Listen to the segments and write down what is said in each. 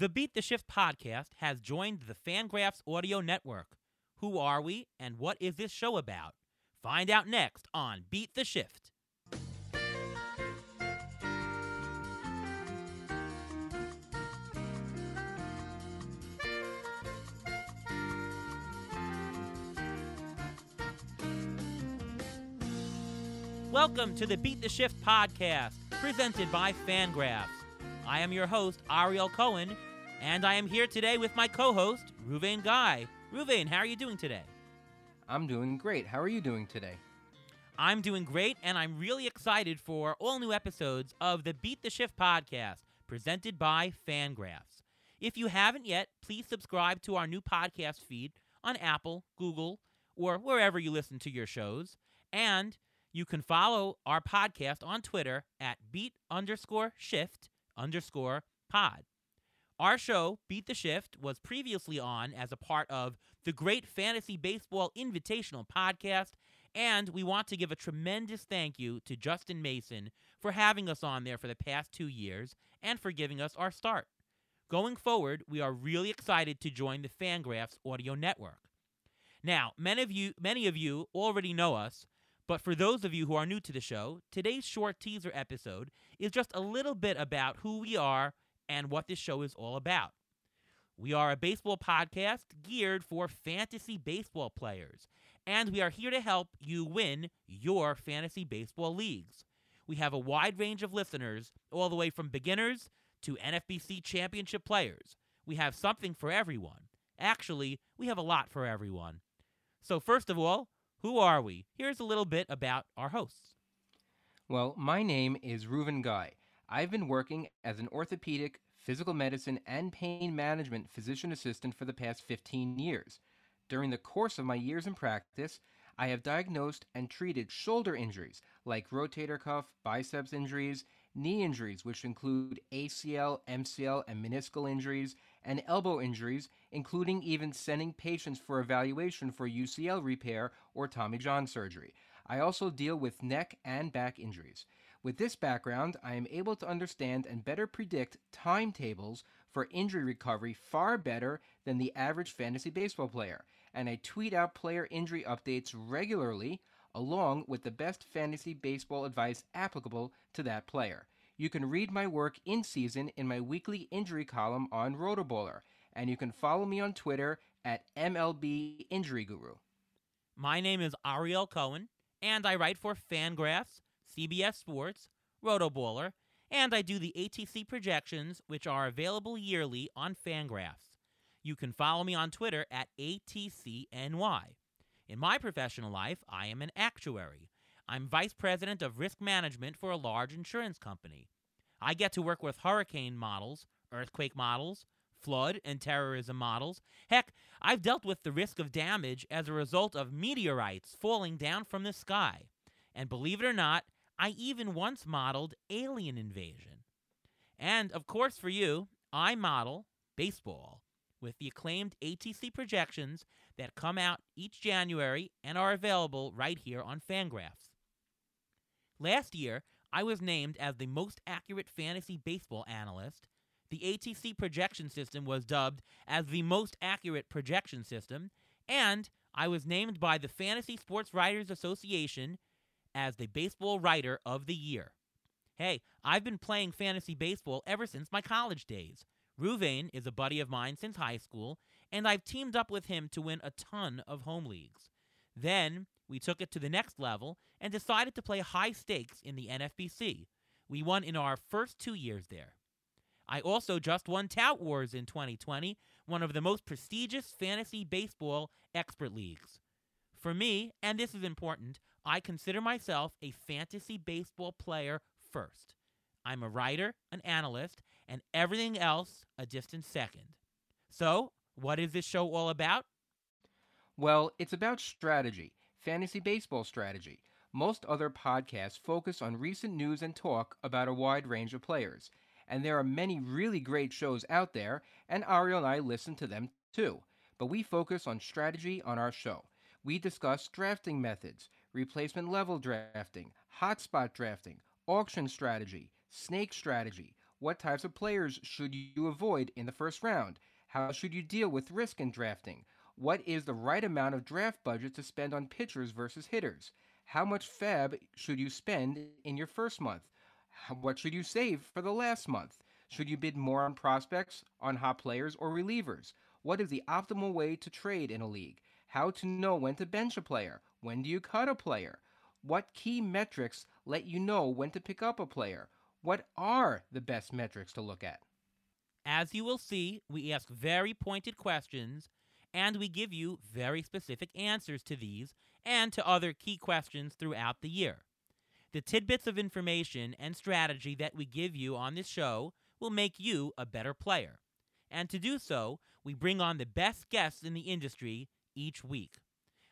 The Beat the Shift podcast has joined the Fangraphs Audio Network. Who are we and what is this show about? Find out next on Beat the Shift. Welcome to the Beat the Shift podcast, presented by Fangraphs. I am your host, Ariel Cohen, and I am here today with my co host, Reuven Guy. Reuven, how are you doing today? I'm doing great. How are you doing today? I'm doing great, and I'm really excited for all new episodes of the Beat the Shift podcast, presented by Fangraphs. If you haven't yet, please subscribe to our new podcast feed on Apple, Google, or wherever you listen to your shows. And you can follow our podcast on Twitter at beat underscore shift underscore pod. Our show, Beat the Shift, was previously on as a part of the Great Fantasy Baseball Invitational podcast, and we want to give a tremendous thank you to Justin Mason for having us on there for the past two years and for giving us our start. Going forward, we are really excited to join the Fangraphs audio network. Now, many of you, many of you already know us, but for those of you who are new to the show, today's short teaser episode is just a little bit about who we are and what this show is all about. We are a baseball podcast geared for fantasy baseball players, and we are here to help you win your fantasy baseball leagues. We have a wide range of listeners, all the way from beginners to NFBC championship players. We have something for everyone. Actually, we have a lot for everyone. So, first of all, who are we? Here's a little bit about our hosts. Well, my name is Reuven Guy. I've been working as an orthopedic, physical medicine, and pain management physician assistant for the past 15 years. During the course of my years in practice, I have diagnosed and treated shoulder injuries like rotator cuff, biceps injuries, knee injuries, which include ACL, MCL, and meniscal injuries, and elbow injuries, including even sending patients for evaluation for UCL repair or Tommy John surgery. I also deal with neck and back injuries. With this background, I am able to understand and better predict timetables for injury recovery far better than the average fantasy baseball player, and I tweet out player injury updates regularly along with the best fantasy baseball advice applicable to that player. You can read my work in season in my weekly injury column on Rotoballer, and you can follow me on Twitter at MLB Injury Guru. My name is Ariel Cohen, and I write for Fangraphs, CBS Sports, Rotoballer, and I do the ATC projections, which are available yearly on Fangraphs. You can follow me on Twitter at ATCNY. In my professional life, I am an actuary. I'm vice president of risk management for a large insurance company. I get to work with hurricane models, earthquake models, flood and terrorism models. Heck, I've dealt with the risk of damage as a result of meteorites falling down from the sky. And believe it or not, I even once modeled alien invasion. And of course, for you, I model baseball with the acclaimed ATC projections that come out each January and are available right here on Fangraphs. Last year, I was named as the most accurate fantasy baseball analyst. The ATC projection system was dubbed as the most accurate projection system, and I was named by the Fantasy Sports Writers Association as the Baseball Writer of the Year. Hey, I've been playing fantasy baseball ever since my college days. Reuven is a buddy of mine since high school, and I've teamed up with him to win a ton of home leagues. Then we took it to the next level and decided to play high stakes in the NFBC. We won in our first two years there. I also just won Tout Wars in 2020, one of the most prestigious fantasy baseball expert leagues. For me, and this is important, I consider myself a fantasy baseball player first. I'm a writer, an analyst, and everything else a distant second. So, what is this show all about? Well, it's about strategy, fantasy baseball strategy. Most other podcasts focus on recent news and talk about a wide range of players. And there are many really great shows out there, and Ariel and I listen to them too. But we focus on strategy on our show. We discuss drafting methods, replacement level drafting, hotspot drafting, auction strategy, snake strategy, What types of players should you avoid in the first round? How should you deal with risk in drafting? What is the right amount of draft budget to spend on pitchers versus hitters? How much FAAB should you spend in your first month? What should you save for the last month? Should you bid more on prospects, on hot players, or relievers? What is the optimal way to trade in a league? How to know when to bench a player? When do you cut a player? What key metrics let you know when to pick up a player? What are the best metrics to look at? As you will see, we ask very pointed questions and we give you very specific answers to these and to other key questions throughout the year. The tidbits of information and strategy that we give you on this show will make you a better player. And to do so, we bring on the best guests in the industry each week.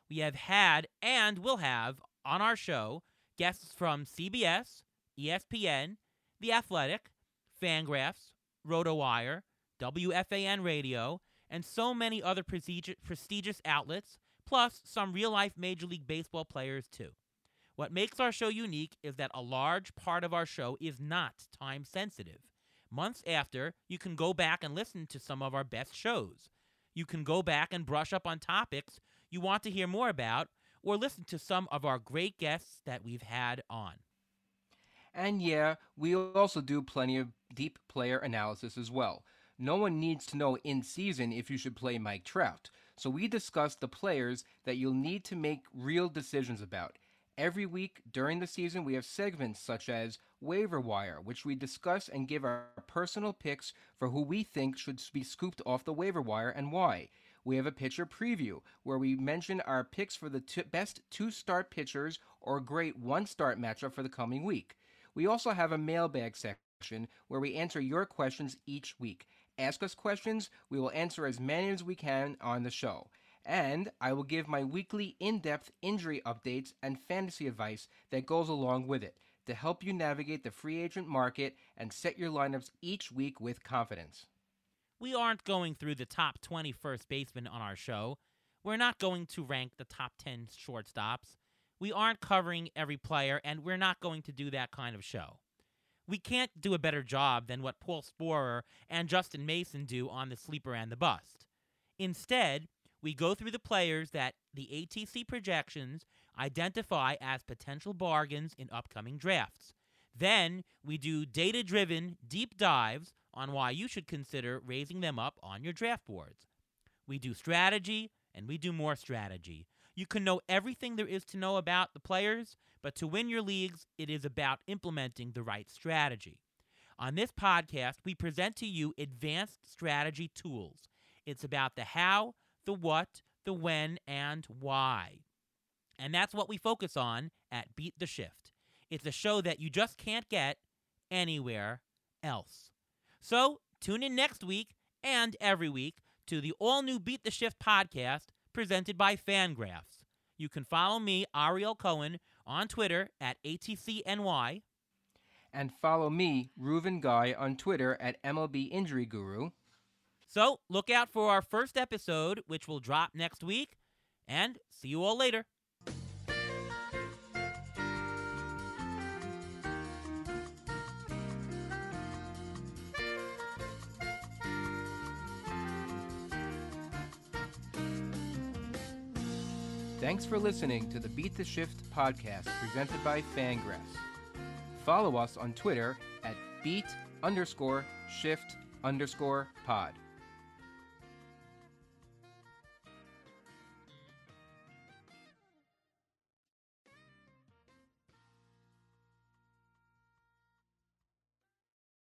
We have had and will have on our show guests from CBS, ESPN, The Athletic, Fangraphs, RotoWire, WFAN Radio, and so many other prestigious outlets, plus some real life Major League Baseball players, too. What makes our show unique is that a large part of our show is not time sensitive. Months after, you can go back and listen to some of our best shows. You can go back and brush up on topics you want to hear more about, or listen to some of our great guests that we've had on. And yeah, we also do plenty of deep player analysis as well. No one needs to know in season if you should play Mike Trout. So we discuss the players that you'll need to make real decisions about. Every week during the season, we have segments such as Waiver Wire, which we discuss and give our personal picks for who we think should be scooped off the waiver wire and why. We have a pitcher preview where we mention our picks for the t- best two start pitchers or great one start matchup for the coming week. We also have a mailbag section where we answer your questions each week. Ask us questions, we will answer as many as we can on the show. And I will give my weekly in depth injury updates and fantasy advice that goes along with it to help you navigate the free agent market and set your lineups each week with confidence. We aren't going through the top 20 first basemen on our show. We're not going to rank the top 10 shortstops. We aren't covering every player, and we're not going to do that kind of show we can't do a better job than what Paul Sporer and Justin Mason do on the sleeper and the bust. Instead, we go through the players that the ATC projections identify as potential bargains in upcoming drafts. Then we do data driven deep dives on why you should consider raising them up on your draft boards. We do strategy and we do more strategy. You can know everything there is to know about the players, but to win your leagues, it is about implementing the right strategy. On this podcast, we present to you advanced strategy tools. It's about the how, the what, the when, and why. And that's what we focus on at Beat the Shift. It's a show that you just can't get anywhere else. So tune in next week and every week to the all new Beat the Shift podcast presented by Fangraphs. You can follow me, Ariel Cohen, on Twitter at ATCNY. And follow me, Reuven Guy, on Twitter at MLB Injury Guru. So look out for our first episode, which will drop next week. And see you all later. Thanks for listening to the Beat the Shift podcast presented by Fangraphs. Follow us on Twitter at beat underscore shift underscore pod.